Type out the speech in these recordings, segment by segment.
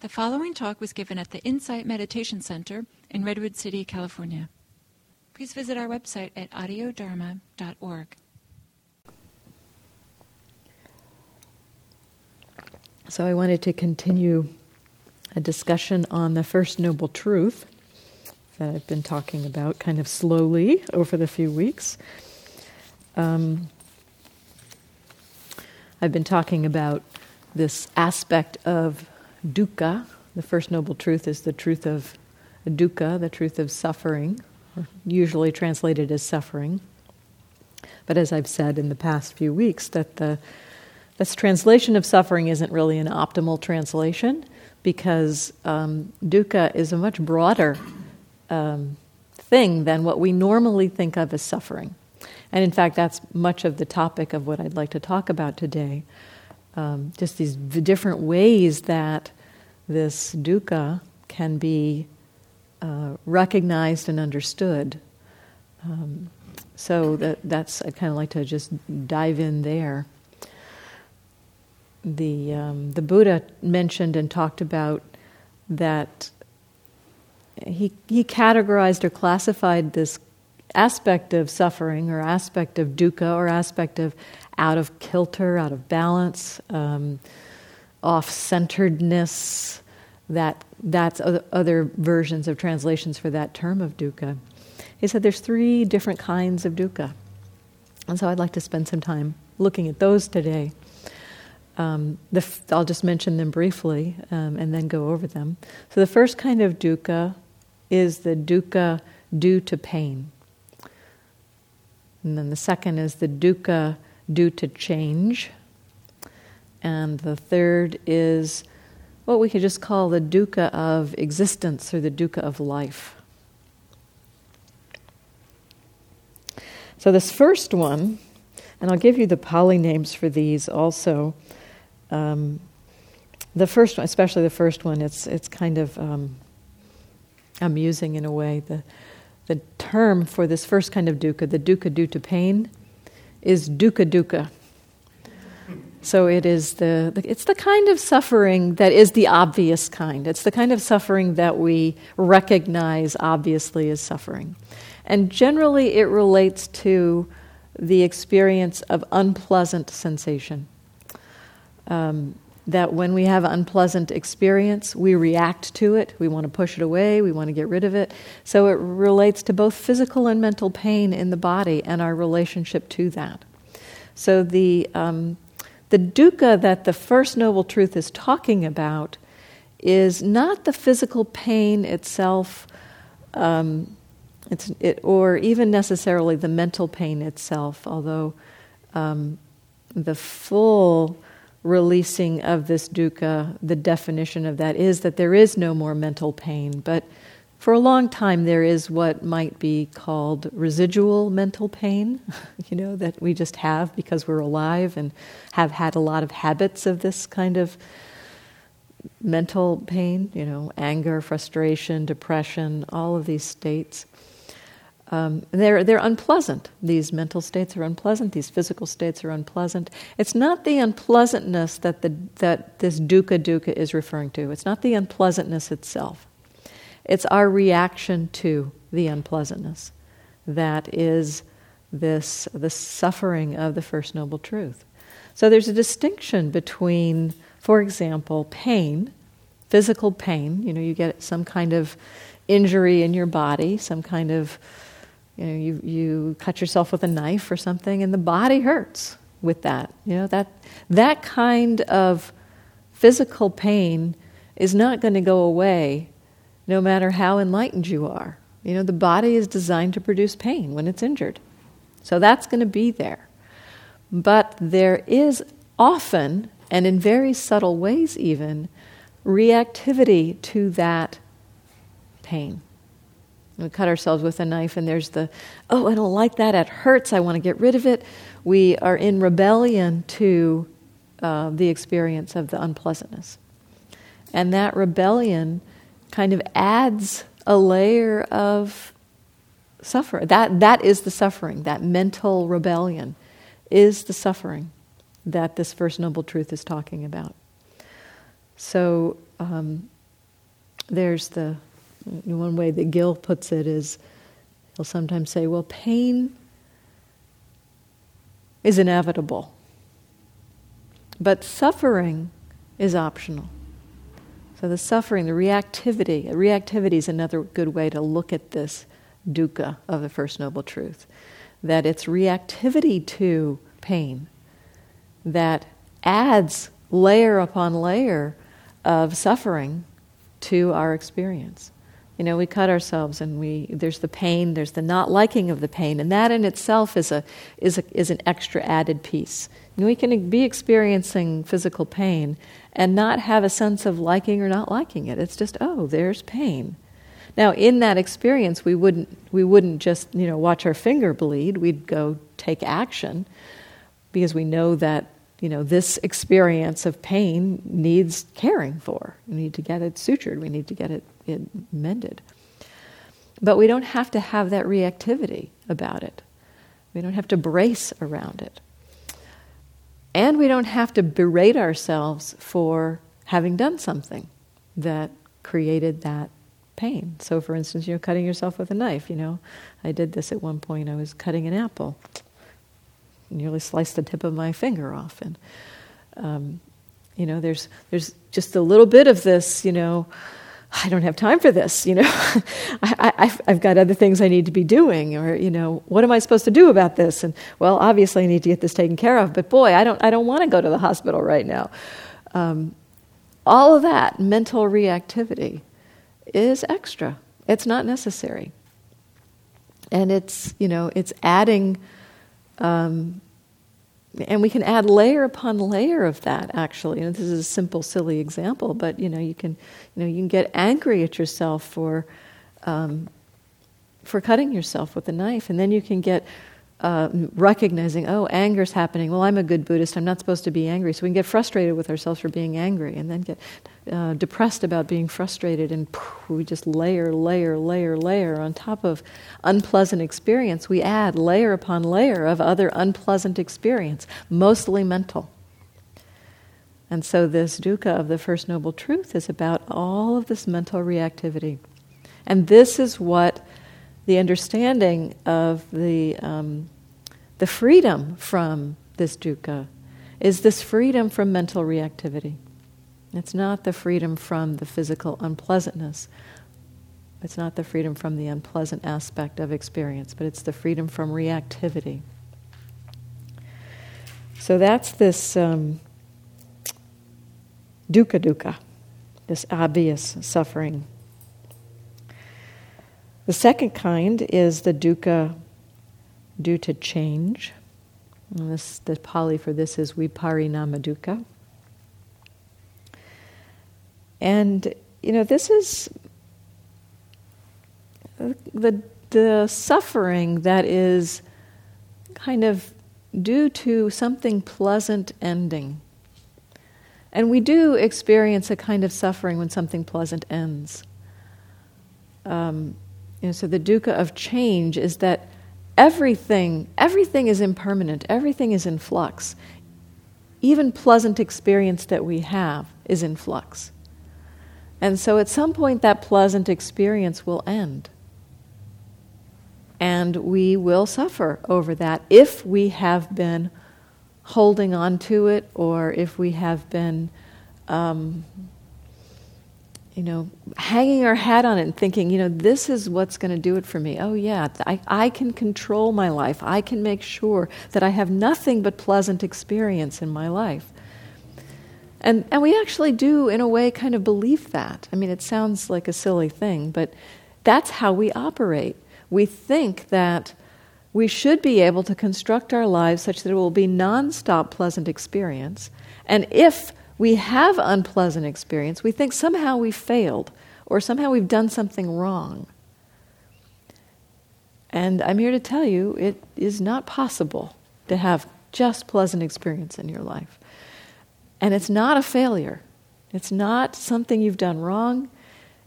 The following talk was given at the Insight Meditation Center in Redwood City, California. Please visit our website at audiodharma.org. So, I wanted to continue a discussion on the First Noble Truth that I've been talking about kind of slowly over the few weeks. Um, I've been talking about this aspect of dukkha. The First Noble Truth is the truth of dukkha, the truth of suffering, usually translated as suffering. But as I've said in the past few weeks, that the this translation of suffering isn't really an optimal translation because um, dukkha is a much broader um, thing than what we normally think of as suffering. And in fact, that's much of the topic of what I'd like to talk about today. Um, just these different ways that this dukkha can be uh, recognized and understood. Um, so that, that's I'd kind of like to just dive in there. The um, the Buddha mentioned and talked about that he he categorized or classified this aspect of suffering or aspect of dukkha or aspect of out of kilter, out of balance, um, off centeredness. That that's other versions of translations for that term of dukkha. He said there's three different kinds of dukkha, and so I'd like to spend some time looking at those today. Um, f- I'll just mention them briefly um, and then go over them. So the first kind of dukkha is the dukkha due to pain. And then the second is the dukkha due to change. And the third is what we could just call the dukkha of existence or the dukkha of life. So, this first one, and I'll give you the Pali names for these also. Um, the first one, especially the first one, it's, it's kind of um, amusing in a way. The, the term for this first kind of dukkha, the dukkha due to pain, is dukkha dukkha. So it is the, it's the kind of suffering that is the obvious kind. It's the kind of suffering that we recognize obviously as suffering. And generally it relates to the experience of unpleasant sensation. Um, that when we have unpleasant experience, we react to it. We want to push it away. We want to get rid of it. So it relates to both physical and mental pain in the body and our relationship to that. So the um, the dukkha that the first noble truth is talking about is not the physical pain itself, um, it's, it, or even necessarily the mental pain itself. Although um, the full releasing of this dukkha, the definition of that is that there is no more mental pain. But for a long time, there is what might be called residual mental pain, you know, that we just have because we're alive and have had a lot of habits of this kind of mental pain, you know, anger, frustration, depression, all of these states. Um, they're, they're unpleasant. These mental states are unpleasant. These physical states are unpleasant. It's not the unpleasantness that, the, that this dukkha dukkha is referring to. It's not the unpleasantness itself. It's our reaction to the unpleasantness that is this the suffering of the First Noble Truth. So there's a distinction between, for example, pain, physical pain. You know, you get some kind of injury in your body, some kind of you know, you, you cut yourself with a knife or something, and the body hurts with that. You know, that, that kind of physical pain is not going to go away no matter how enlightened you are. You know, the body is designed to produce pain when it's injured. So that's going to be there. But there is often, and in very subtle ways even, reactivity to that pain. We cut ourselves with a knife, and there's the, oh, I don't like that, it hurts, I want to get rid of it. We are in rebellion to uh, the experience of the unpleasantness. And that rebellion kind of adds a layer of suffering. That, that is the suffering, that mental rebellion is the suffering that this First Noble Truth is talking about. So, um, there's the one way that Gil puts it is he'll sometimes say, well, pain is inevitable, but suffering is optional. So the suffering, the reactivity, reactivity is another good way to look at this dukkha of the First Noble Truth. That it's reactivity to pain that adds layer upon layer of suffering to our experience. You know, we cut ourselves and we there's the pain, there's the not liking of the pain, and that in itself is a is a, is an extra added piece. And we can be experiencing physical pain and not have a sense of liking or not liking it. It's just, oh, there's pain. Now, in that experience, we wouldn't we wouldn't just you know watch our finger bleed. We'd go take action because we know that you know, this experience of pain needs caring for. We need to get it sutured, we need to get it, it mended. But we don't have to have that reactivity about it. We don't have to brace around it. And we don't have to berate ourselves for having done something that created that pain. So, for instance, you know, cutting yourself with a knife, you know, I did this at one point. I was cutting an apple nearly sliced the tip of my finger off. And, um, you know, there's, there's just a little bit of this, you know, I don't have time for this, you know, I, have got other things I need to be doing, or, you know, what am I supposed to do about this? And, well, obviously I need to get this taken care of, but boy, I don't, I don't want to go to the hospital right now. Um, all of that mental reactivity is extra. It's not necessary. And it's, you know, it's adding um, and we can add layer upon layer of that actually. Know, this is a simple silly example but you know you can you know you can get angry at yourself for um, for cutting yourself with a knife. And then you can get uh, recognizing, oh, anger's happening. Well, I'm a good Buddhist. I'm not supposed to be angry. So we can get frustrated with ourselves for being angry and then get uh, depressed about being frustrated. And poof, we just layer, layer, layer, layer on top of unpleasant experience. We add layer upon layer of other unpleasant experience, mostly mental. And so this dukkha of the First Noble Truth is about all of this mental reactivity. And this is what the understanding of the, um, the freedom from this dukkha is this freedom from mental reactivity. It's not the freedom from the physical unpleasantness. It's not the freedom from the unpleasant aspect of experience, but it's the freedom from reactivity. So that's this um, dukkha dukkha, this obvious suffering the second kind is the dukkha due to change. And this, the Pali for this is viparinama dukkha. And, you know, this is the, the suffering that is kind of due to something pleasant ending. And we do experience a kind of suffering when something pleasant ends. Um, you know, so the dukkha of change is that everything, everything is impermanent, everything is in flux. Even pleasant experience that we have is in flux. And so at some point that pleasant experience will end. And we will suffer over that if we have been holding on to it or if we have been um, you know, hanging our hat on it and thinking, you know, this is what's going to do it for me. Oh, yeah, I, I can control my life. I can make sure that I have nothing but pleasant experience in my life. And, and we actually do, in a way, kind of believe that. I mean, it sounds like a silly thing, but that's how we operate. We think that we should be able to construct our lives such that it will be nonstop pleasant experience. And if we have unpleasant experience, we think somehow we failed or somehow we've done something wrong. And I'm here to tell you it is not possible to have just pleasant experience in your life. And it's not a failure. It's not something you've done wrong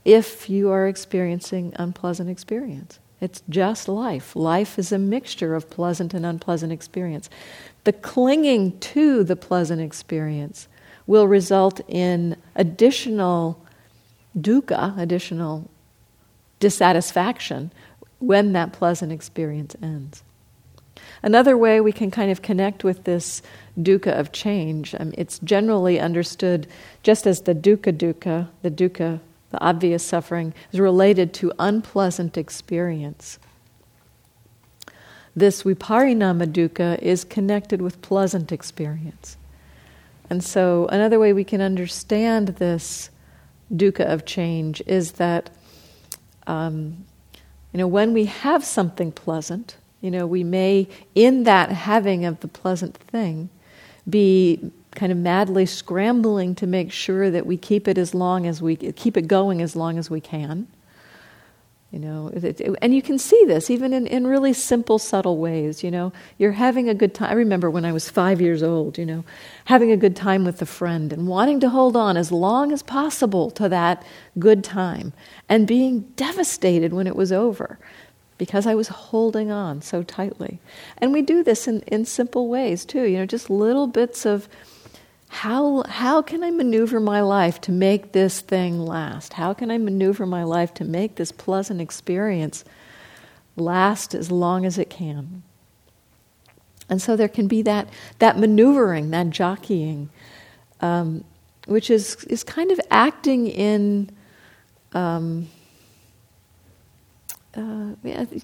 if you are experiencing unpleasant experience. It's just life. Life is a mixture of pleasant and unpleasant experience. The clinging to the pleasant experience will result in additional dukkha, additional dissatisfaction, when that pleasant experience ends. Another way we can kind of connect with this dukkha of change, um, it's generally understood just as the dukkha dukkha, the dukkha, the obvious suffering, is related to unpleasant experience. This viparinama dukkha is connected with pleasant experience. And so, another way we can understand this dukkha of change is that, um, you know, when we have something pleasant, you know, we may, in that having of the pleasant thing, be kind of madly scrambling to make sure that we keep it as long as we keep it going as long as we can. You know, it, it, and you can see this even in, in really simple, subtle ways. You know, you're having a good time. I remember when I was five years old, you know, having a good time with a friend and wanting to hold on as long as possible to that good time and being devastated when it was over because I was holding on so tightly. And we do this in, in simple ways too, you know, just little bits of how, how can I maneuver my life to make this thing last? How can I maneuver my life to make this pleasant experience last as long as it can? And so there can be that, that maneuvering, that jockeying, um, which is, is kind of acting in. Um, uh,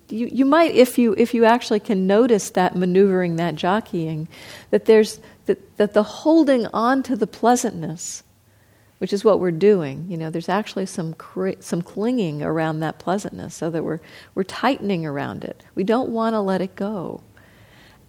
you, you might, if you, if you actually can notice that maneuvering, that jockeying, that there's that, that the holding on to the pleasantness, which is what we're doing, you know, there's actually some, some clinging around that pleasantness so that we're, we're tightening around it. We don't want to let it go.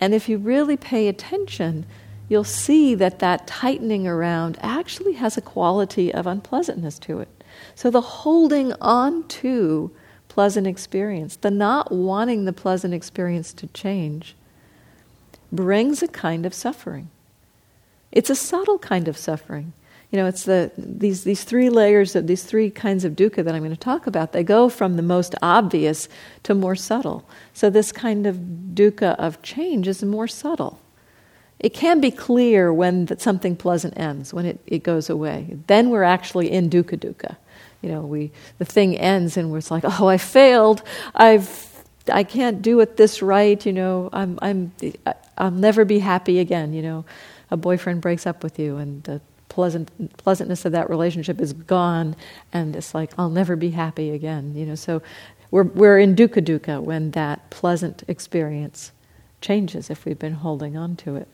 And if you really pay attention, you'll see that that tightening around actually has a quality of unpleasantness to it. So the holding on to pleasant experience, the not wanting the pleasant experience to change, brings a kind of suffering. It's a subtle kind of suffering. You know, it's the, these, these three layers of these three kinds of dukkha that I'm going to talk about. They go from the most obvious to more subtle. So, this kind of dukkha of change is more subtle. It can be clear when something pleasant ends, when it, it goes away. Then we're actually in dukkha dukkha. You know, we, the thing ends and we're like, oh, I failed. I've I can't do it this right, you know, I'm, I'm, I'll never be happy again, you know. A boyfriend breaks up with you and the pleasant pleasantness of that relationship is gone and it's like I'll never be happy again you know. So we're we're in dukkha dukkha when that pleasant experience changes if we've been holding on to it.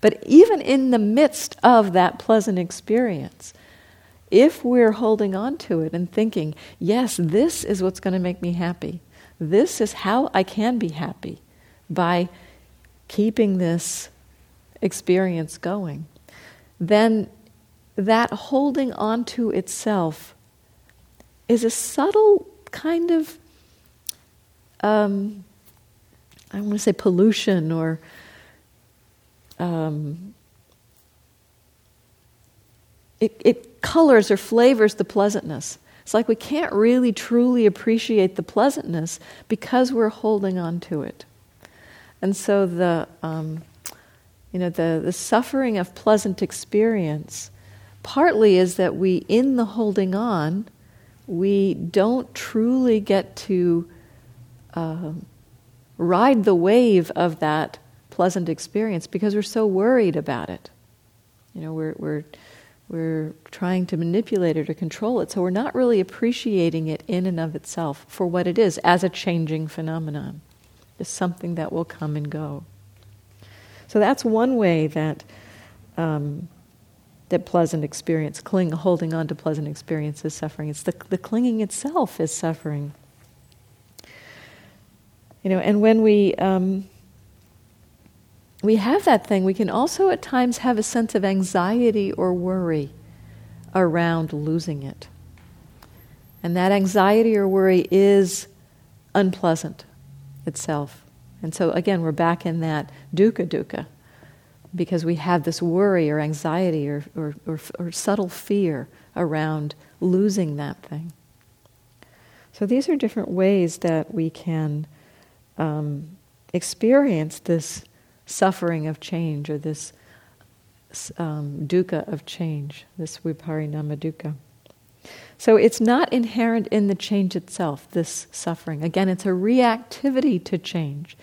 But even in the midst of that pleasant experience if we're holding on to it and thinking yes this is what's going to make me happy. This is how I can be happy by keeping this experience going, then that holding on to itself is a subtle kind of, um, I want to say pollution or um, it, it colors or flavors the pleasantness. It's like we can't really truly appreciate the pleasantness because we're holding on to it. And so the, um, you know, the, the suffering of pleasant experience partly is that we, in the holding on, we don't truly get to uh, ride the wave of that pleasant experience because we're so worried about it. You know, we're, we're, we're trying to manipulate it or control it, so we're not really appreciating it in and of itself for what it is as a changing phenomenon. It's something that will come and go. So that's one way that um, that pleasant experience, cling, holding on to pleasant experience is suffering. It's the, the clinging itself is suffering. You know, and when we um, we have that thing, we can also at times have a sense of anxiety or worry around losing it. And that anxiety or worry is unpleasant itself. And so again, we're back in that dukkha dukkha because we have this worry or anxiety or, or, or, or subtle fear around losing that thing. So these are different ways that we can um, experience this suffering of change or this um, dukkha of change, this viparinama dukkha. So it's not inherent in the change itself, this suffering. Again, it's a reactivity to change.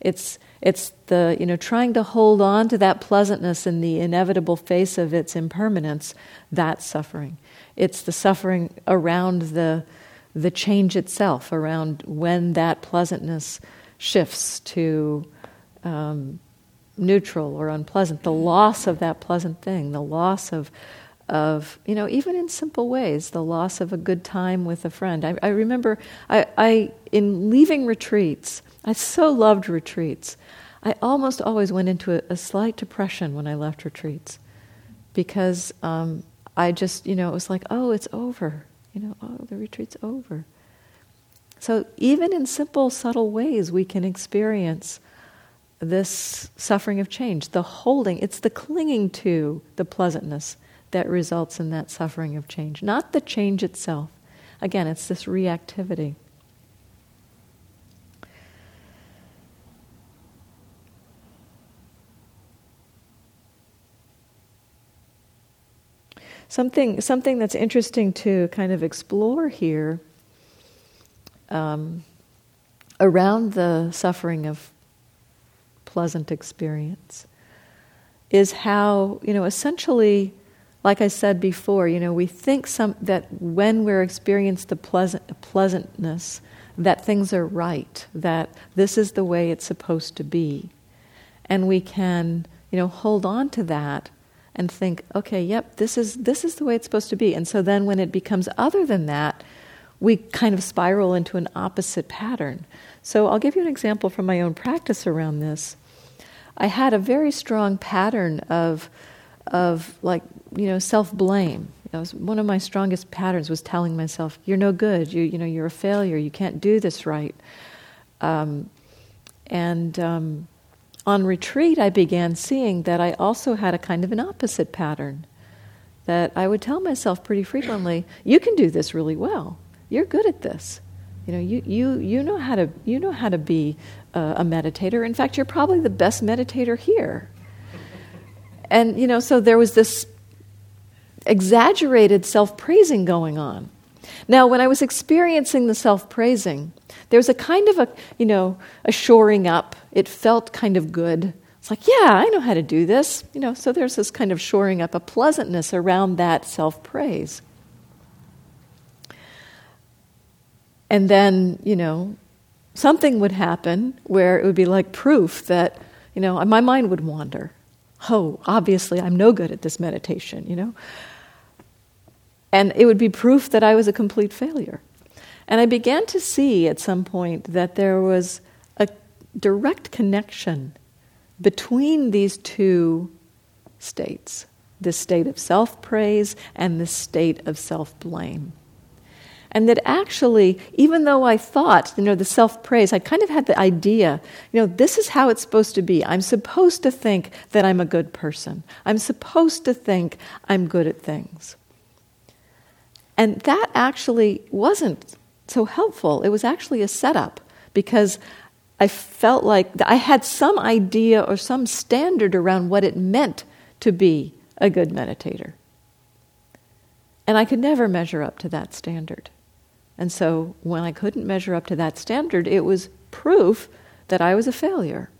It's, it's the, you know, trying to hold on to that pleasantness in the inevitable face of its impermanence, that suffering. It's the suffering around the, the change itself, around when that pleasantness shifts to um, neutral or unpleasant, the loss of that pleasant thing, the loss of, of you know, even in simple ways, the loss of a good time with a friend. I, I remember I, I, in leaving retreats, I so loved retreats. I almost always went into a, a slight depression when I left retreats because um, I just, you know, it was like, oh, it's over. You know, oh, the retreat's over. So even in simple, subtle ways, we can experience this suffering of change, the holding, it's the clinging to the pleasantness that results in that suffering of change, not the change itself. Again, it's this reactivity. Something, something that's interesting to kind of explore here um, around the suffering of pleasant experience is how, you know, essentially, like I said before, you know, we think some, that when we're experiencing the pleasant, pleasantness, that things are right, that this is the way it's supposed to be. And we can, you know, hold on to that and think, okay, yep, this is this is the way it's supposed to be. And so then when it becomes other than that, we kind of spiral into an opposite pattern. So I'll give you an example from my own practice around this. I had a very strong pattern of of like, you know, self-blame. was one of my strongest patterns was telling myself, "You're no good. You, you know, you're a failure. You can't do this right." Um, and um, on retreat, I began seeing that I also had a kind of an opposite pattern. That I would tell myself pretty frequently, "You can do this really well. You're good at this. You know, you you you know how to you know how to be uh, a meditator. In fact, you're probably the best meditator here." And you know, so there was this exaggerated self-praising going on. Now, when I was experiencing the self-praising, there was a kind of a, you know, a shoring up. It felt kind of good. It's like, yeah, I know how to do this. You know, so there's this kind of shoring up, a pleasantness around that self praise. And then, you know, something would happen where it would be like proof that, you know, my mind would wander. Oh, obviously, I'm no good at this meditation, you know? And it would be proof that I was a complete failure. And I began to see at some point that there was a direct connection between these two states this state of self praise and this state of self blame. And that actually, even though I thought, you know, the self praise, I kind of had the idea, you know, this is how it's supposed to be. I'm supposed to think that I'm a good person. I'm supposed to think I'm good at things. And that actually wasn't so helpful. It was actually a setup because I felt like I had some idea or some standard around what it meant to be a good meditator. And I could never measure up to that standard. And so when I couldn't measure up to that standard, it was proof that I was a failure.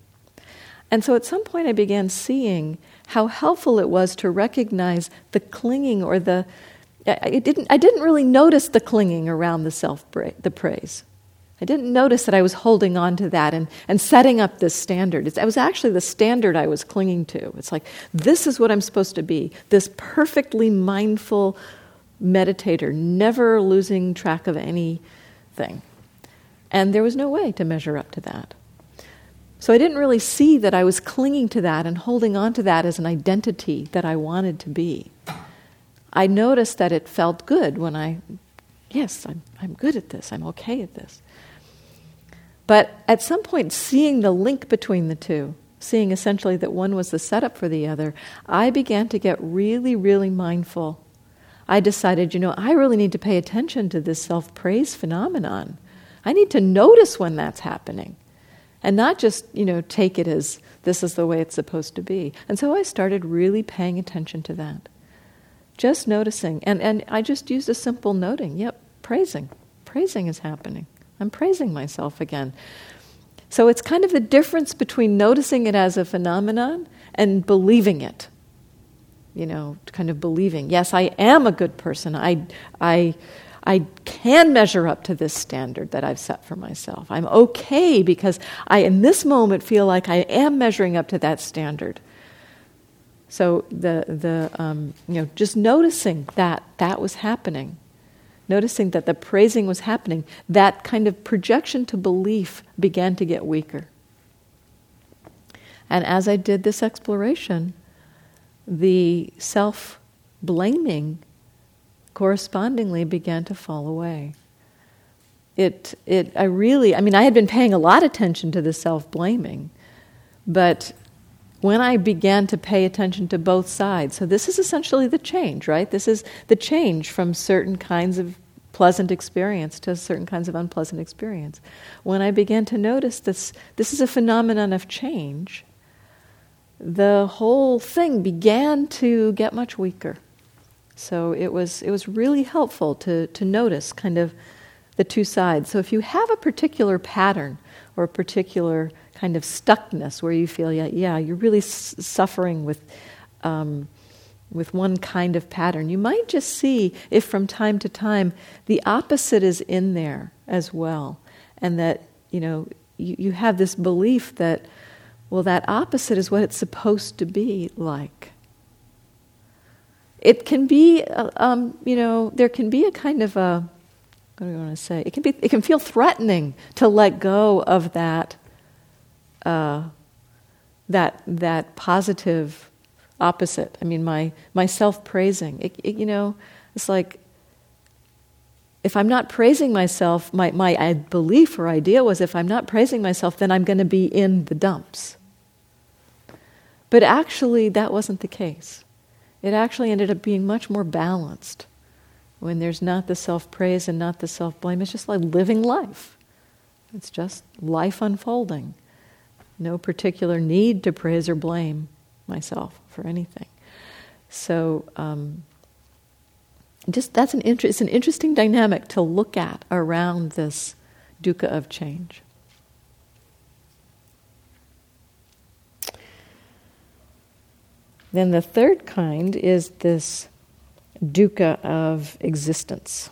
And so at some point I began seeing how helpful it was to recognize the clinging or the I didn't, I didn't really notice the clinging around the self the praise. I didn't notice that I was holding on to that and, and setting up this standard. It was actually the standard I was clinging to. It's like, this is what I'm supposed to be this perfectly mindful meditator, never losing track of anything. And there was no way to measure up to that. So I didn't really see that I was clinging to that and holding on to that as an identity that I wanted to be. I noticed that it felt good when I, yes, I'm, I'm good at this, I'm okay at this. But at some point, seeing the link between the two, seeing essentially that one was the setup for the other, I began to get really, really mindful. I decided, you know, I really need to pay attention to this self praise phenomenon. I need to notice when that's happening and not just, you know, take it as this is the way it's supposed to be. And so I started really paying attention to that Just noticing. And, and I just used a simple noting. Yep, praising. Praising is happening. I'm praising myself again. So it's kind of the difference between noticing it as a phenomenon and believing it. You know, kind of believing, yes, I am a good person. I, I, I can measure up to this standard that I've set for myself. I'm okay because I, in this moment, feel like I am measuring up to that standard. So the the um, you know just noticing that that was happening, noticing that the praising was happening, that kind of projection to belief began to get weaker. And as I did this exploration, the self blaming correspondingly began to fall away. It, it, I really, I mean, I had been paying a lot of attention to the self blaming, but when I began to pay attention to both sides, so this is essentially the change, right? This is the change from certain kinds of pleasant experience to certain kinds of unpleasant experience. When I began to notice this, this is a phenomenon of change, the whole thing began to get much weaker. So it was, it was really helpful to, to notice kind of the two sides. So if you have a particular pattern or a particular kind of stuckness where you feel, yeah, yeah you're really s- suffering with, um, with one kind of pattern, you might just see if from time to time the opposite is in there as well. And that, you know, you, you have this belief that, well, that opposite is what it's supposed to be like. It can be, uh, um, you know, there can be a kind of a, what do I want to say? It can be, it can feel threatening to let go of that, uh, that that positive opposite. I mean, my my self praising. You know, it's like if I'm not praising myself, my my belief or idea was if I'm not praising myself, then I'm going to be in the dumps. But actually, that wasn't the case it actually ended up being much more balanced when there's not the self praise and not the self blame. It's just like living life. It's just life unfolding. No particular need to praise or blame myself for anything. So, um, just that's an inter- it's an interesting dynamic to look at around this dukkha of change. Then the third kind is this dukkha of existence.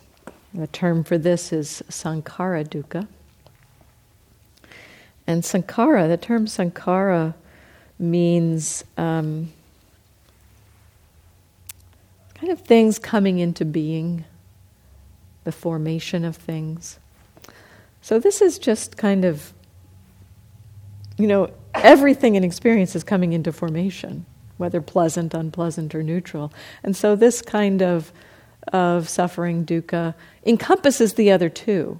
The term for this is sankhara dukkha. And sankhara, the term sankhara means um, kind of things coming into being, the formation of things. So this is just kind of, you know, everything in experience is coming into formation whether pleasant, unpleasant, or neutral. And so this kind of, of suffering, dukkha, encompasses the other two.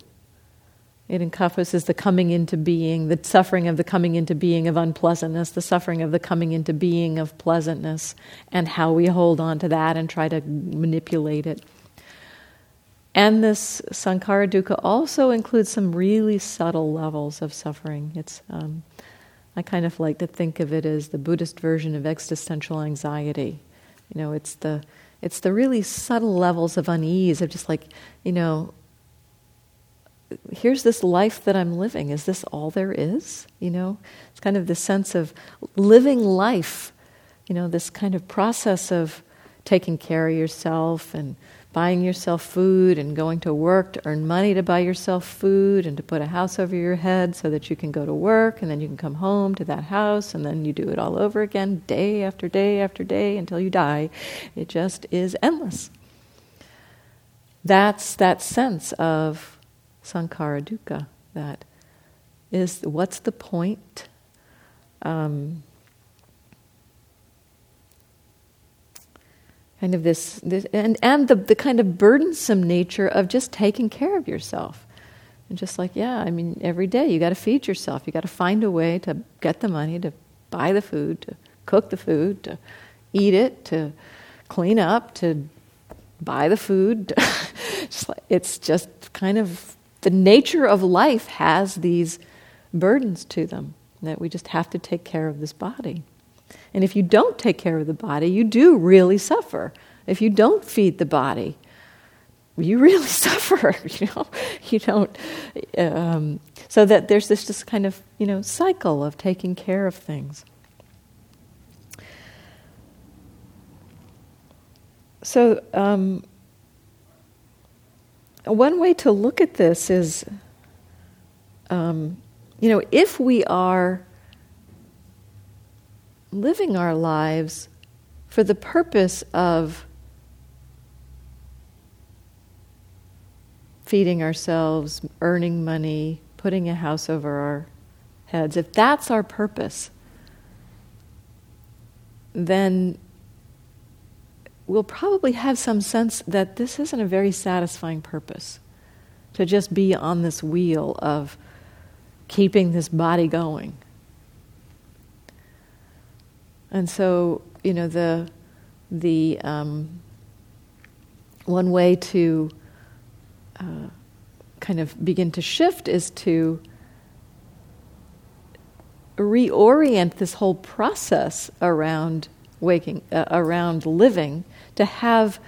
It encompasses the coming into being, the suffering of the coming into being of unpleasantness, the suffering of the coming into being of pleasantness, and how we hold on to that and try to manipulate it. And this sankhara dukkha also includes some really subtle levels of suffering. It's um, I kind of like to think of it as the Buddhist version of existential anxiety. You know, it's the it's the really subtle levels of unease of just like, you know, here's this life that I'm living. Is this all there is? You know, it's kind of the sense of living life. You know, this kind of process of taking care of yourself and buying yourself food and going to work to earn money to buy yourself food and to put a house over your head so that you can go to work and then you can come home to that house and then you do it all over again day after day after day until you die. It just is endless. That's that sense of sankhara dukkha. That is, what's the point? Um, kind of this, this and, and the, the kind of burdensome nature of just taking care of yourself. And just like, yeah, I mean, every day you got to feed yourself. You got to find a way to get the money to buy the food, to cook the food, to eat it, to clean up, to buy the food. just like, it's just kind of the nature of life has these burdens to them that we just have to take care of this body. And if you don't take care of the body, you do really suffer. If you don't feed the body, you really suffer. You know, you don't. Um, so that there's this just kind of you know cycle of taking care of things. So um, one way to look at this is, um, you know, if we are living our lives for the purpose of feeding ourselves, earning money, putting a house over our heads, if that's our purpose, then we'll probably have some sense that this isn't a very satisfying purpose to just be on this wheel of keeping this body going. And so, you know, the the um, one way to uh, kind of begin to shift is to reorient this whole process around waking, uh, around living, to have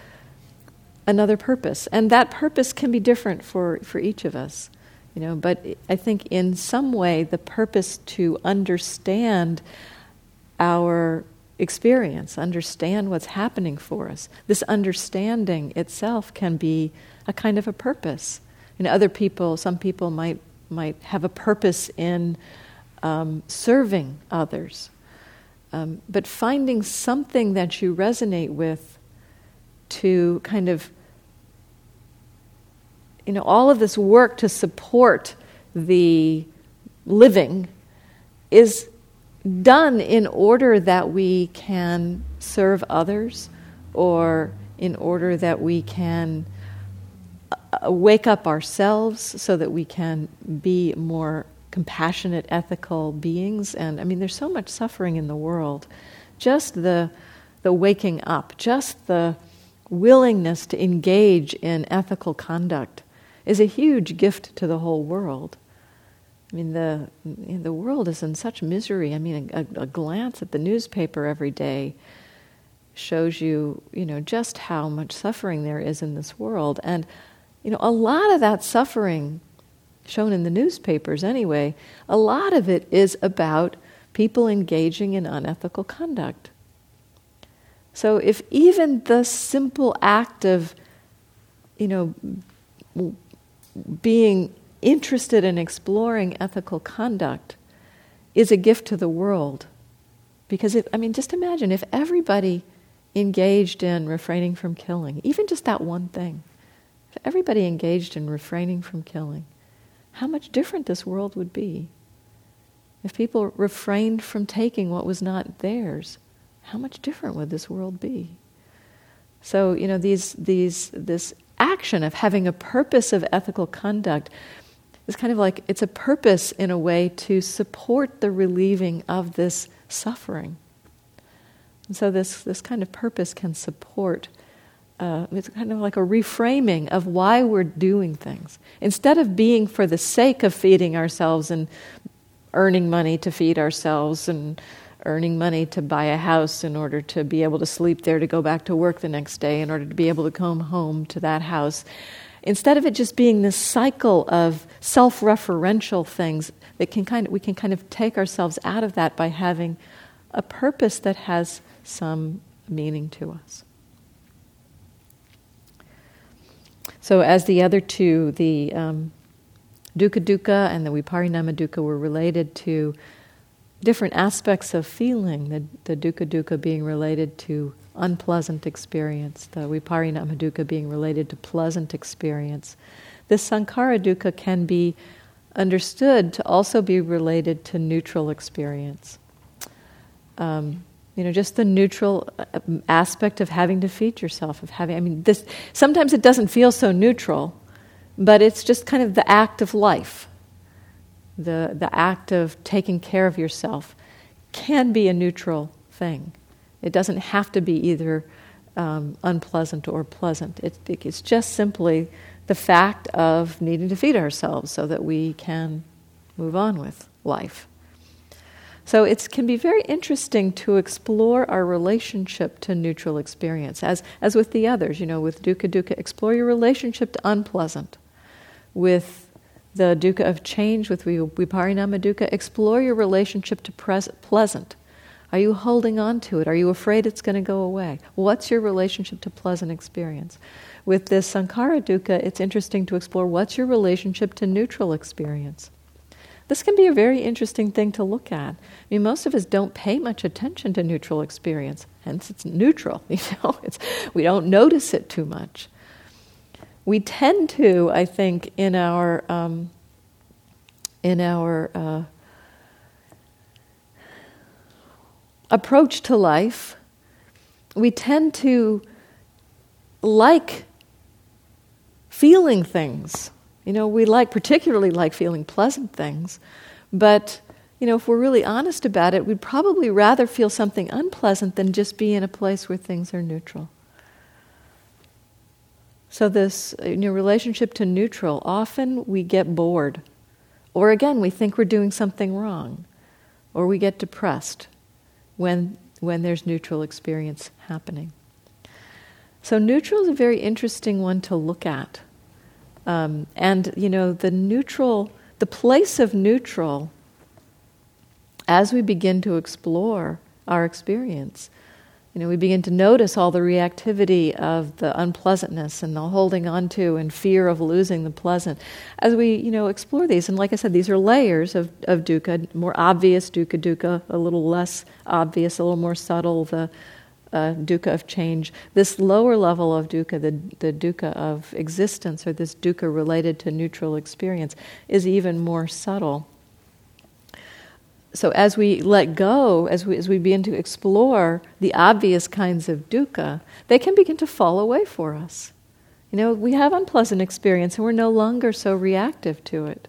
another purpose. And that purpose can be different for, for each of us. You know, but I think in some way the purpose to understand our experience, understand what's happening for us. This understanding itself can be a kind of a purpose. Know, other people, some people might might have a purpose in um, serving others, um, but finding something that you resonate with to kind of you know all of this work to support the living is done in order that we can serve others or in order that we can uh, wake up ourselves so that we can be more compassionate, ethical beings. And I mean, there's so much suffering in the world. Just the, the waking up, just the willingness to engage in ethical conduct is a huge gift to the whole world. I mean, the, the world is in such misery. I mean, a, a, glance at the newspaper every day shows you, you know, just how much suffering there is in this world. And, you know, a lot of that suffering, shown in the newspapers anyway, a lot of it is about people engaging in unethical conduct. So if even the simple act of, you know, being interested in exploring ethical conduct is a gift to the world. Because, if, I mean, just imagine if everybody engaged in refraining from killing, even just that one thing, if everybody engaged in refraining from killing, how much different this world would be. If people refrained from taking what was not theirs, how much different would this world be? So, you know, these, these, this action of having a purpose of ethical conduct it's kind of like it's a purpose in a way to support the relieving of this suffering. And so this, this kind of purpose can support, uh, it's kind of like a reframing of why we're doing things. Instead of being for the sake of feeding ourselves and earning money to feed ourselves and earning money to buy a house in order to be able to sleep there to go back to work the next day, in order to be able to come home to that house instead of it just being this cycle of self-referential things that can kind of, we can kind of take ourselves out of that by having a purpose that has some meaning to us. So, as the other two, the um, dukkha dukkha and the viparinama dukkha were related to different aspects of feeling, the, the dukkha dukkha being related to unpleasant experience, the viparinama dukkha being related to pleasant experience. This sankhara dukkha can be understood to also be related to neutral experience. Um, you know, just the neutral uh, aspect of having to feed yourself, of having, I mean, this, sometimes it doesn't feel so neutral, but it's just kind of the act of life. The, the act of taking care of yourself can be a neutral thing. It doesn't have to be either um, unpleasant or pleasant. It, it's just simply the fact of needing to feed ourselves so that we can move on with life. So it can be very interesting to explore our relationship to neutral experience, as, as with the others, you know, with dukkha dukkha, explore your relationship to unpleasant. With the dukkha of change, with viparinama dukkha, explore your relationship to pres- pleasant. Are you holding on to it? Are you afraid it's going to go away? What's your relationship to pleasant experience? With this sankhara dukkha, it's interesting to explore what's your relationship to neutral experience. This can be a very interesting thing to look at. I mean, most of us don't pay much attention to neutral experience, hence it's neutral. You know, it's, we don't notice it too much. We tend to, I think, in our um, in our uh, approach to life, we tend to like feeling things you know, we like, particularly like feeling pleasant things, but, you know, if we're really honest about it, we'd probably rather feel something unpleasant than just be in a place where things are neutral. So, this uh, in your relationship to neutral, often we get bored. Or again, we think we're doing something wrong. Or we get depressed when, when there's neutral experience happening. So, neutral is a very interesting one to look at. Um, and, you know, the neutral, the place of neutral, as we begin to explore our experience, you know, we begin to notice all the reactivity of the unpleasantness and the holding on to and fear of losing the pleasant. As we, you know, explore these, and like I said, these are layers of, of dukkha, more obvious dukkha dukkha, a little less obvious, a little more subtle, the uh, dukkha of change. This lower level of dukkha, the, the dukkha of existence, or this dukkha related to neutral experience, is even more subtle. So as we let go, as we, as we begin to explore the obvious kinds of dukkha, they can begin to fall away for us. You know, we have unpleasant experience and we're no longer so reactive to it.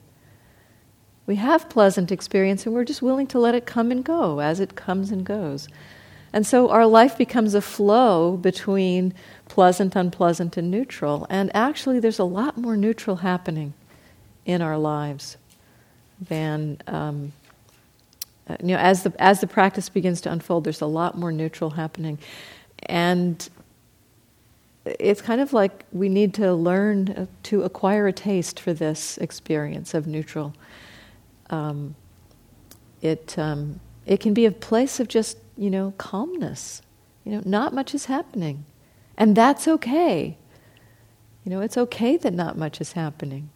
We have pleasant experience and we're just willing to let it come and go as it comes and goes. And so our life becomes a flow between pleasant, unpleasant, and neutral. And actually, there's a lot more neutral happening in our lives than. Um, you know, as the as the practice begins to unfold, there's a lot more neutral happening, and it's kind of like we need to learn to acquire a taste for this experience of neutral. Um, it um, it can be a place of just you know, calmness. You know, not much is happening. And that's okay. You know, it's okay that not much is happening.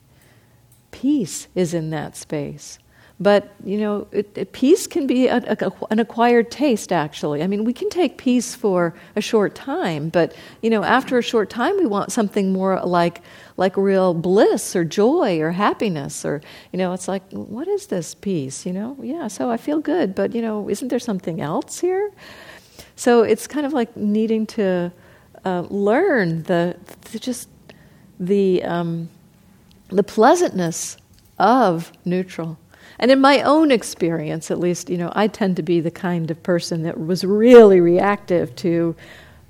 Peace is in that space. But, you know, it, it, peace can be a, a, an acquired taste, actually. I mean, we can take peace for a short time, but, you know, after a short time, we want something more like, like real bliss or joy or happiness. Or, you know, it's like, what is this peace? You know, yeah, so I feel good, but, you know, isn't there something else here? So it's kind of like needing to uh, learn the, the, just the, um, the pleasantness of neutral and in my own experience, at least, you know, I tend to be the kind of person that was really reactive to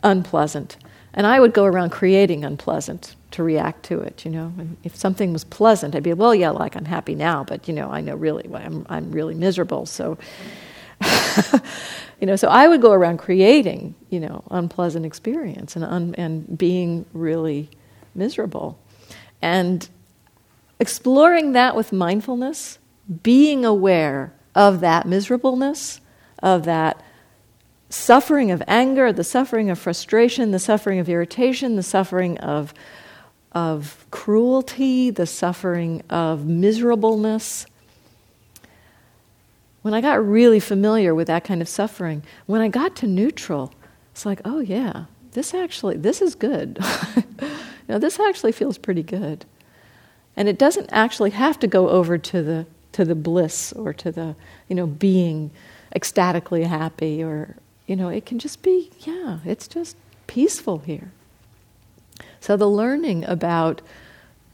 unpleasant. And I would go around creating unpleasant to react to it, you know. And if something was pleasant, I'd be, well, yeah, like I'm happy now, but, you know, I know really, I'm, I'm really miserable. So, you know, so I would go around creating, you know, unpleasant experience and, un, and being really miserable. And exploring that with mindfulness being aware of that miserableness, of that suffering of anger, the suffering of frustration, the suffering of irritation, the suffering of, of cruelty, the suffering of miserableness. When I got really familiar with that kind of suffering, when I got to neutral, it's like, oh yeah, this actually, this is good. you know, this actually feels pretty good. And it doesn't actually have to go over to the to the bliss or to the, you know, being ecstatically happy or, you know, it can just be, yeah, it's just peaceful here. So the learning about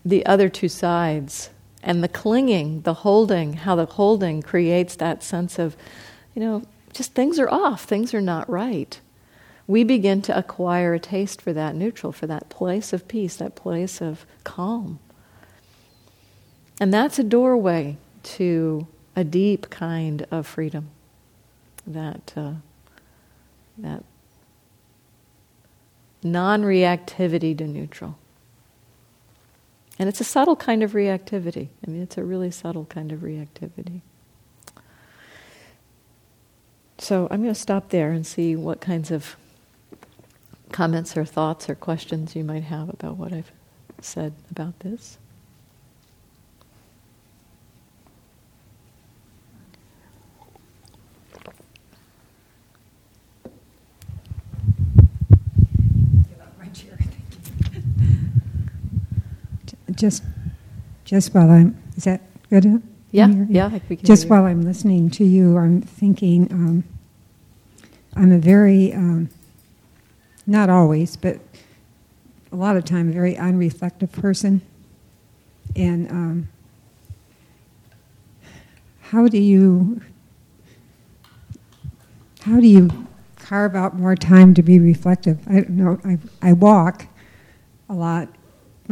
the other two sides and the clinging, the holding, how the holding creates that sense of, you know, just things are off, things are not right. We begin to acquire a taste for that neutral, for that place of peace, that place of calm. And that's a doorway to a deep kind of freedom. that uh, that non-reactivity to neutral. And it's a subtle kind of reactivity. I mean, it's a really subtle kind of reactivity. So I'm going to stop there and see what kinds of comments or thoughts or questions you might have about what I've said about this. Just just while I'm is that good? Yeah, yeah. just while I'm listening to you, I'm thinking um, I'm a very um, not always, but a lot of time, a very unreflective person. And um, how do you how do you carve out more time to be reflective? I don't know. I, I walk a lot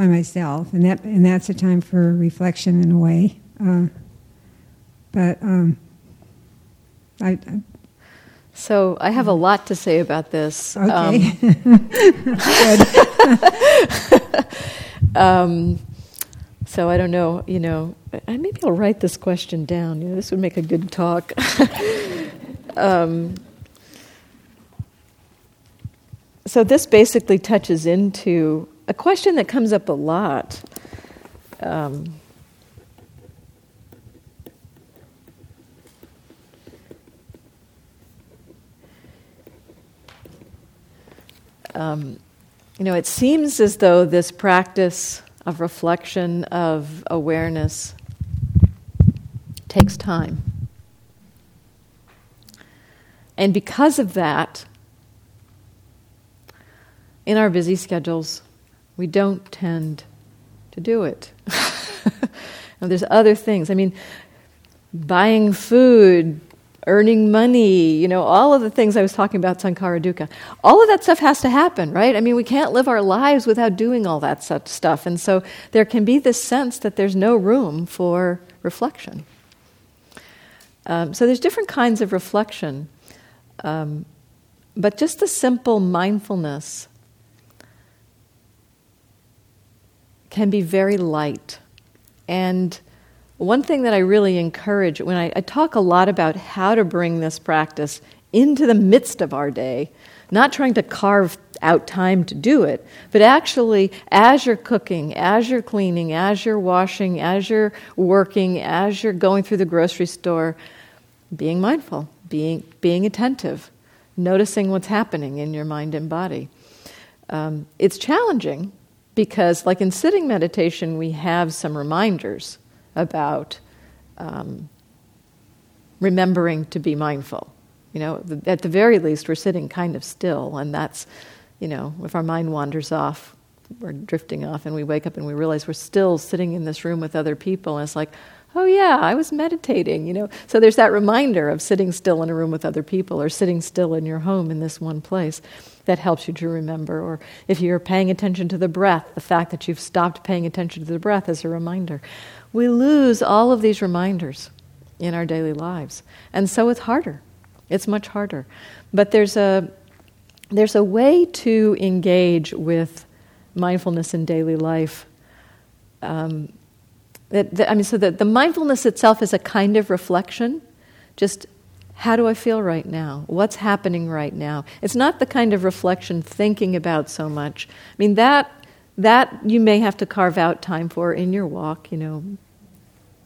by myself, and that and that's a time for reflection in a way. Uh, but um, I, I, so I have a lot to say about this. Okay. Um, um, so I don't know. You know, maybe I'll write this question down. You know, this would make a good talk. um, so this basically touches into a question that comes up a lot. Um, um, you know, it seems as though this practice of reflection, of awareness, takes time. And because of that, in our busy schedules, we don't tend to do it. there's other things. I mean, buying food, earning money, you know, all of the things I was talking about, sankhara dukkha, all of that stuff has to happen, right? I mean, we can't live our lives without doing all that such stuff. And so there can be this sense that there's no room for reflection. Um, so there's different kinds of reflection. Um, but just the simple mindfulness can be very light. And one thing that I really encourage when I, I, talk a lot about how to bring this practice into the midst of our day, not trying to carve out time to do it, but actually, as you're cooking, as you're cleaning, as you're washing, as you're working, as you're going through the grocery store, being mindful, being, being attentive, noticing what's happening in your mind and body. Um, it's challenging because, like in sitting meditation, we have some reminders about um, remembering to be mindful. You know, at the very least, we're sitting kind of still, and that's, you know, if our mind wanders off, we're drifting off, and we wake up and we realize we're still sitting in this room with other people, and it's like, oh yeah, I was meditating, you know. So there's that reminder of sitting still in a room with other people or sitting still in your home in this one place that helps you to remember. Or if you're paying attention to the breath, the fact that you've stopped paying attention to the breath is a reminder. We lose all of these reminders in our daily lives. And so it's harder. It's much harder. But there's a there's a way to engage with mindfulness in daily life um, that, that, I mean, so that the mindfulness itself is a kind of reflection. Just how do I feel right now? What's happening right now? It's not the kind of reflection thinking about so much. I mean, that, that you may have to carve out time for in your walk, you know.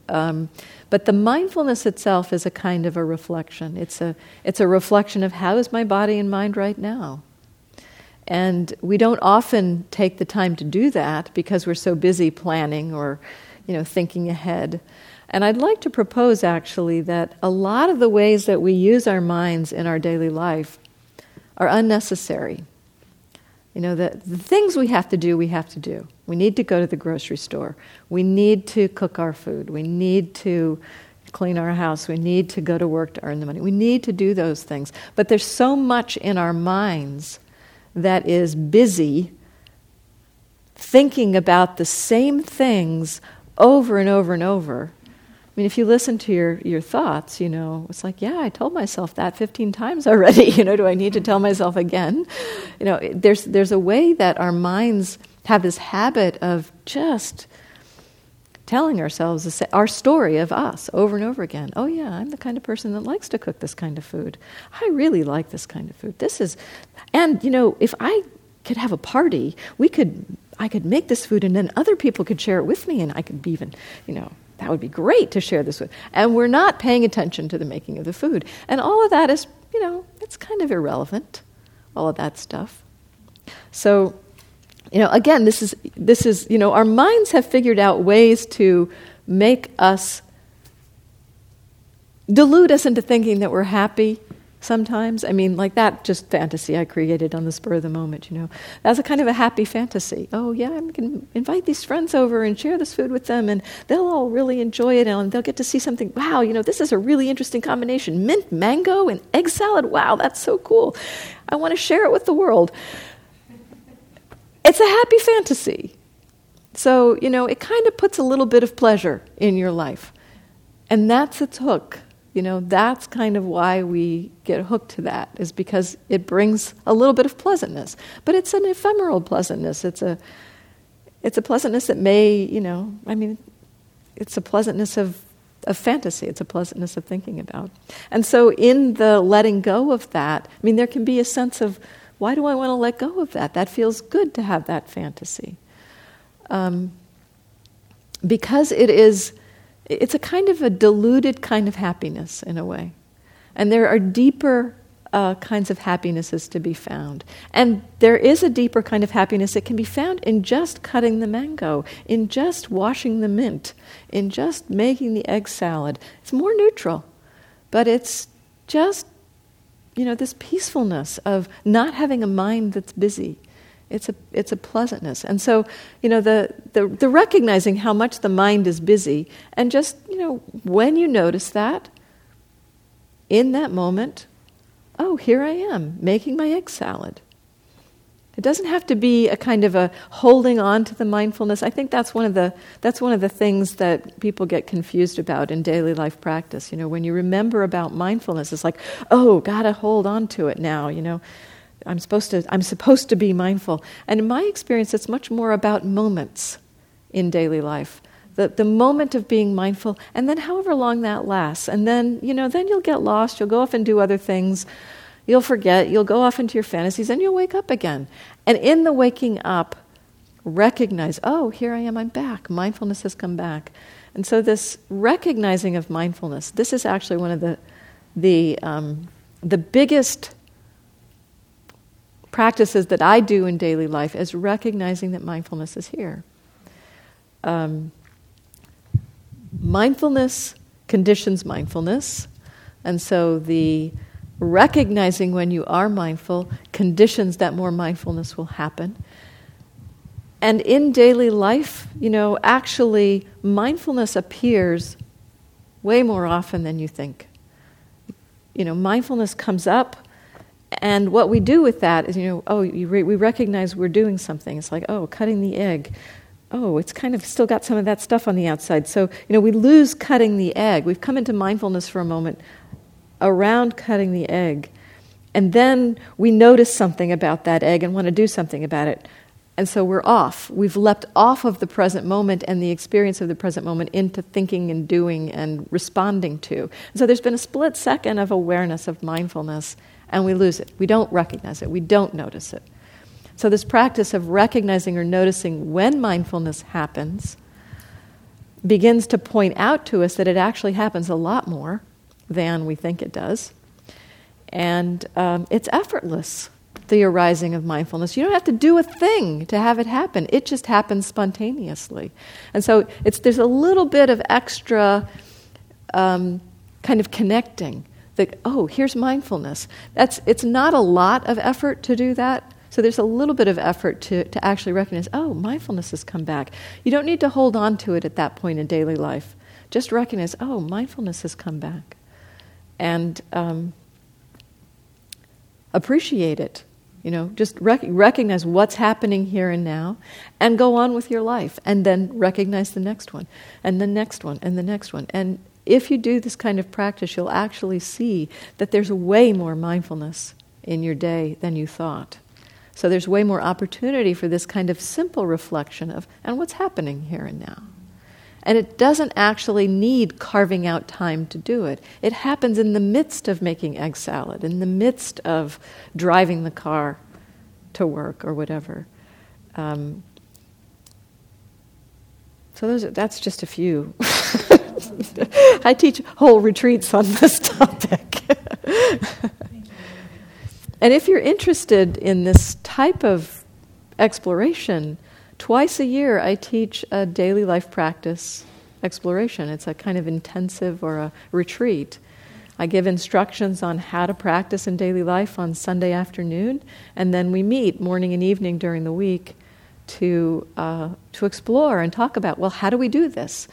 Um, but the mindfulness itself is a kind of a reflection. It's a, it's a reflection of how is my body and mind right now? And we don't often take the time to do that because we're so busy planning or you know, thinking ahead. And I'd like to propose actually that a lot of the ways that we use our minds in our daily life are unnecessary. You know, the, the things we have to do, we have to do. We need to go to the grocery store. We need to cook our food. We need to clean our house. We need to go to work to earn the money. We need to do those things. But there's so much in our minds that is busy thinking about the same things over and over and over mean, if you listen to your, your thoughts, you know, it's like, yeah, I told myself that 15 times already. You know, do I need to tell myself again? You know, there's, there's a way that our minds have this habit of just telling ourselves our story of us over and over again. Oh, yeah, I'm the kind of person that likes to cook this kind of food. I really like this kind of food. This is, and, you know, if I could have a party, we could, I could make this food and then other people could share it with me and I could be even, you know, that would be great to share this with. And we're not paying attention to the making of the food. And all of that is, you know, it's kind of irrelevant, all of that stuff. So, you know, again, this is, this is, you know, our minds have figured out ways to make us delude us into thinking that we're happy sometimes. I mean, like that just fantasy I created on the spur of the moment, you know. That's a kind of a happy fantasy. Oh, yeah, I can invite these friends over and share this food with them, and they'll all really enjoy it, and they'll get to see something. Wow, you know, this is a really interesting combination mint, mango, and egg salad. Wow, that's so cool. I want to share it with the world. It's a happy fantasy. So, you know, it kind of puts a little bit of pleasure in your life. And that's its hook. You know, that's kind of why we get hooked to that, is because it brings a little bit of pleasantness. But it's an ephemeral pleasantness. It's a, it's a pleasantness that may, you know, I mean, it's a pleasantness of, of fantasy. It's a pleasantness of thinking about. And so, in the letting go of that, I mean, there can be a sense of, why do I want to let go of that? That feels good to have that fantasy. Um, because it is it's a kind of a diluted kind of happiness in a way. And there are deeper uh, kinds of happinesses to be found. And there is a deeper kind of happiness that can be found in just cutting the mango, in just washing the mint, in just making the egg salad. It's more neutral, but it's just, you know, this peacefulness of not having a mind that's busy it's a, it's a pleasantness. And so, you know, the, the, the recognizing how much the mind is busy, and just, you know, when you notice that, in that moment, oh, here I am making my egg salad. It doesn't have to be a kind of a holding on to the mindfulness. I think that's one of the that's one of the things that people get confused about in daily life practice. You know, when you remember about mindfulness, it's like, oh, gotta hold on to it now. You know, I'm supposed to I'm supposed to be mindful. And in my experience, it's much more about moments in daily life. The, the moment of being mindful, and then however long that lasts. And then, you know, then you'll get lost, you'll go off and do other things, you'll forget, you'll go off into your fantasies, and you'll wake up again. And in the waking up, recognize, oh, here I am, I'm back. Mindfulness has come back. And so this recognizing of mindfulness, this is actually one of the the um, the biggest practices that I do in daily life as recognizing that mindfulness is here. Um, mindfulness conditions mindfulness, and so the recognizing when you are mindful conditions that more mindfulness will happen. And in daily life, you know, actually, mindfulness appears way more often than you think. You know, mindfulness comes up and what we do with that is, you know, oh, you re- we recognize we're doing something. It's like, oh, cutting the egg. Oh, it's kind of still got some of that stuff on the outside. So, you know, we lose cutting the egg. We've come into mindfulness for a moment around cutting the egg. And then we notice something about that egg and want to do something about it. And so we're off. We've leapt off of the present moment and the experience of the present moment into thinking and doing and responding to. And so there's been a split second of awareness, of mindfulness and we lose it. We don't recognize it, we don't notice it. So, this practice of recognizing or noticing when mindfulness happens begins to point out to us that it actually happens a lot more than we think it does. And um, it's effortless, the arising of mindfulness. You don't have to do a thing to have it happen, it just happens spontaneously. And so, it's, there's a little bit of extra um, kind of connecting that, oh, here's mindfulness. That's, it's not a lot of effort to do that. So there's a little bit of effort to, to actually recognize, oh, mindfulness has come back. You don't need to hold on to it at that point in daily life. Just recognize, oh, mindfulness has come back. And um, appreciate it. You know, just rec- recognize what's happening here and now and go on with your life. And then recognize the next one, and the next one, and the next one. And if you do this kind of practice, you'll actually see that there's way more mindfulness in your day than you thought. So there's way more opportunity for this kind of simple reflection of, and what's happening here and now. And it doesn't actually need carving out time to do it. It happens in the midst of making egg salad, in the midst of driving the car to work or whatever. Um, so those are, that's just a few. I teach whole retreats on this topic. and if you're interested in this type of exploration, Twice a year, I teach a daily life practice exploration. It's a kind of intensive or a retreat. I give instructions on how to practice in daily life on Sunday afternoon, and then we meet morning and evening during the week to uh, to explore and talk about well, how do we do this?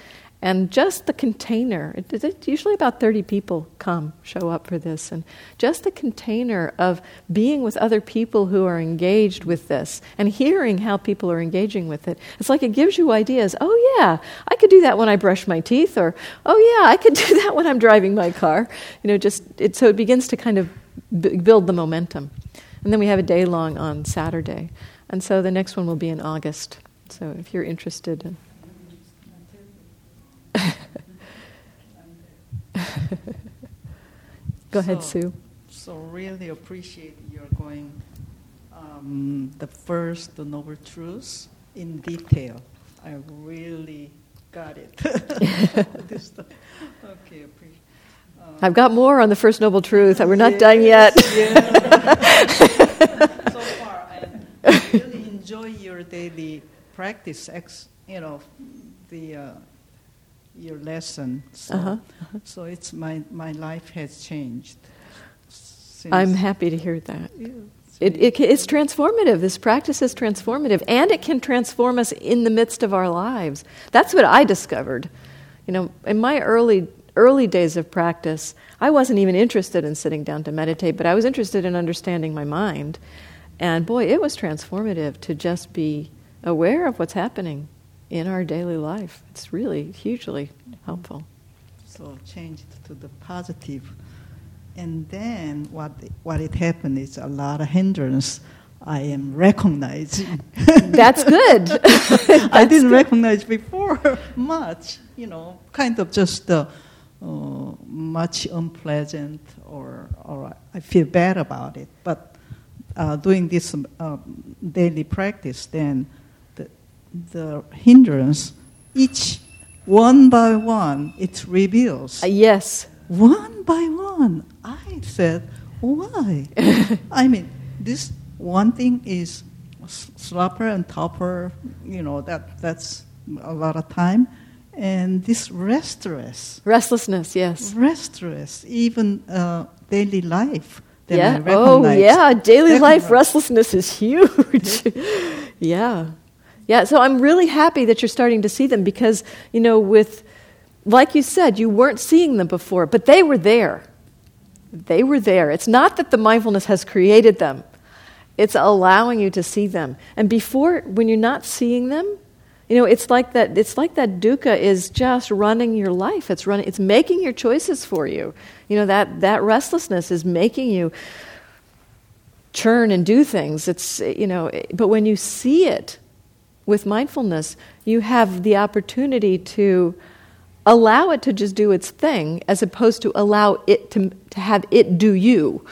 And just the container, it, it, usually about 30 people come, show up for this. And just the container of being with other people who are engaged with this and hearing how people are engaging with it, it's like it gives you ideas. Oh, yeah, I could do that when I brush my teeth, or oh, yeah, I could do that when I'm driving my car. You know, just it, so it begins to kind of b- build the momentum. And then we have a day long on Saturday. And so the next one will be in August. So if you're interested in. Go ahead, so, Sue. So really appreciate your going um, the first the noble truths in detail. I really got it. okay, appreciate. Um, I've got more on the first noble truth. We're not yes, done yet. so far, I really enjoy your daily practice. Ex, you know, the. Uh, your lesson. So, uh-huh. Uh-huh. so it's my, my life has changed. I'm happy to hear that. Yeah, it, it, it's transformative. This practice is transformative, and it can transform us in the midst of our lives. That's what I discovered. You know, in my early early days of practice, I wasn't even interested in sitting down to meditate, but I was interested in understanding my mind. And boy, it was transformative to just be aware of what's happening in our daily life. It's really hugely helpful. So change it to the positive. And then what, what it happened is a lot of hindrance I am recognizing. That's good. That's I didn't good. recognize before much, you know, kind of just uh, uh, much unpleasant or, or I feel bad about it. But uh, doing this uh, daily practice, then the hindrance, each one by one, it reveals. Uh, yes. One by one. I said, why? I mean, this one thing is sloth and torpor, you know, that, that's a lot of time. And this restless. Restlessness, yes. Restless, even uh, daily life. yeah. Oh, yeah. Daily life restlessness is huge. yeah. Yeah, so I'm really happy that you're starting to see them because, you know, with, like you said, you weren't seeing them before, but they were there. They were there. It's not that the mindfulness has created them, it's allowing you to see them. And before, when you're not seeing them, you know, it's like that. It's like that dukkha is just running your life. It's running. It's making your choices for you. You know that that restlessness is making you churn and do things. It's you know, but when you see it, with mindfulness, you have the opportunity to allow it to just do its thing as opposed to allow it to, to have it do you.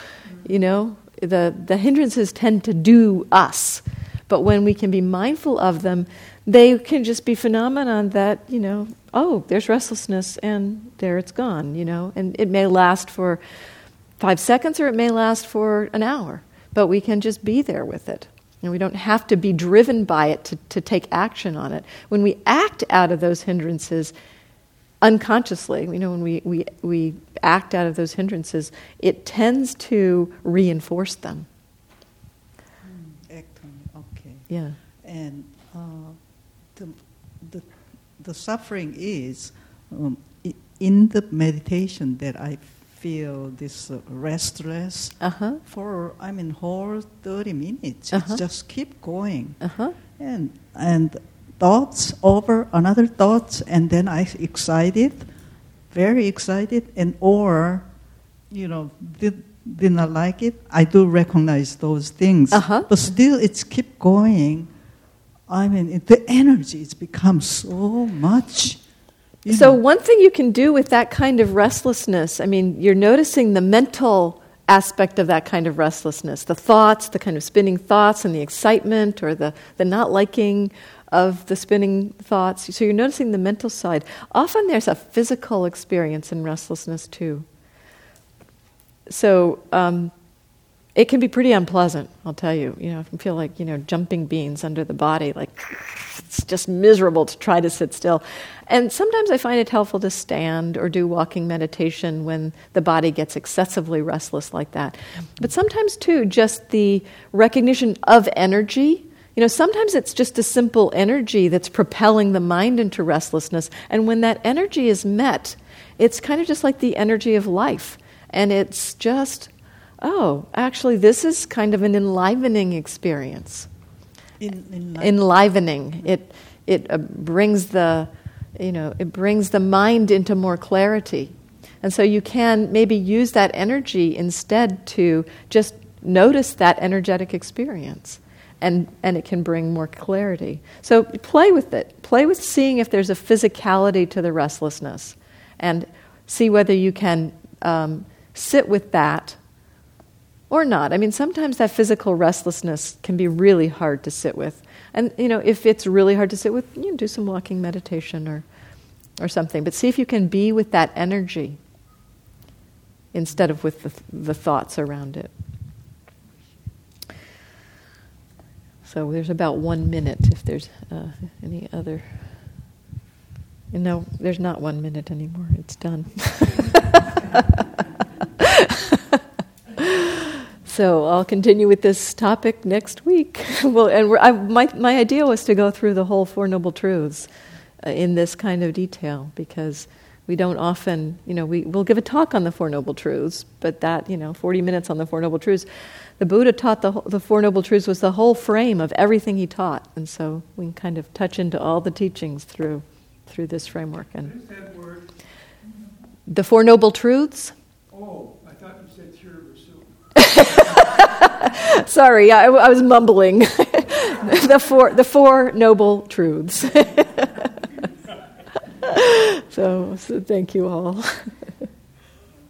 You know, the, the hindrances tend to do us. But when we can be mindful of them, they can just be phenomenon that, you know, oh, there's restlessness and there it's gone, you know. And it may last for five seconds or it may last for an hour. But we can just be there with it. And we don't have to be driven by it to, to take action on it. When we act out of those hindrances unconsciously, you know, when we, we, we act out of those hindrances, it tends to reinforce them. Okay. Yeah. And uh, the, the, the suffering is um, in the meditation that I feel this uh, restless Uh huh. for I mean whole thirty minutes. Uh-huh. It just keep going Uh huh. and and thoughts over another thoughts and then I excited, very excited and or you know did did not like it. I do recognize those things, Uh-huh. but still it's keep going. I mean it, the energy it's become so much. So, one thing you can do with that kind of restlessness, I mean, you're noticing the mental aspect of that kind of restlessness the thoughts, the kind of spinning thoughts, and the excitement or the, the not liking of the spinning thoughts. So, you're noticing the mental side. Often there's a physical experience in restlessness too. So, um, it can be pretty unpleasant, I'll tell you. You know, I feel like, you know, jumping beans under the body, like it's just miserable to try to sit still. And sometimes I find it helpful to stand or do walking meditation when the body gets excessively restless like that. But sometimes, too, just the recognition of energy. You know, sometimes it's just a simple energy that's propelling the mind into restlessness. And when that energy is met, it's kind of just like the energy of life. And it's just, oh, actually, this is kind of an enlivening experience in, in like- enlivening. It it uh, brings the you know it brings the mind into more clarity, and so you can maybe use that energy instead to just notice that energetic experience, and and it can bring more clarity. So play with it. Play with seeing if there's a physicality to the restlessness, and see whether you can um, sit with that or not. I mean, sometimes that physical restlessness can be really hard to sit with. And, you know, if it's really hard to sit with, you know, do some walking meditation or, or something. But see if you can be with that energy instead of with the, the thoughts around it. So there's about one minute if there's uh, any other. No, there's not one minute anymore. It's done. So I'll continue with this topic next week. well, and I, my my idea was to go through the whole Four Noble Truths Uh, in this kind of detail because we don't often, you know, we will give a talk on the Four Noble Truths, but that, you know, forty minutes on the Four Noble Truths, the Buddha taught the the Four Noble Truths was the whole frame of everything he taught, and so we can kind of touch into all the teachings through through this framework and What is that word? the Four Noble Truths. Oh, I thought you said tiramisu. Sorry, I, I was mumbling. the four, the four noble truths. so, so, thank you all.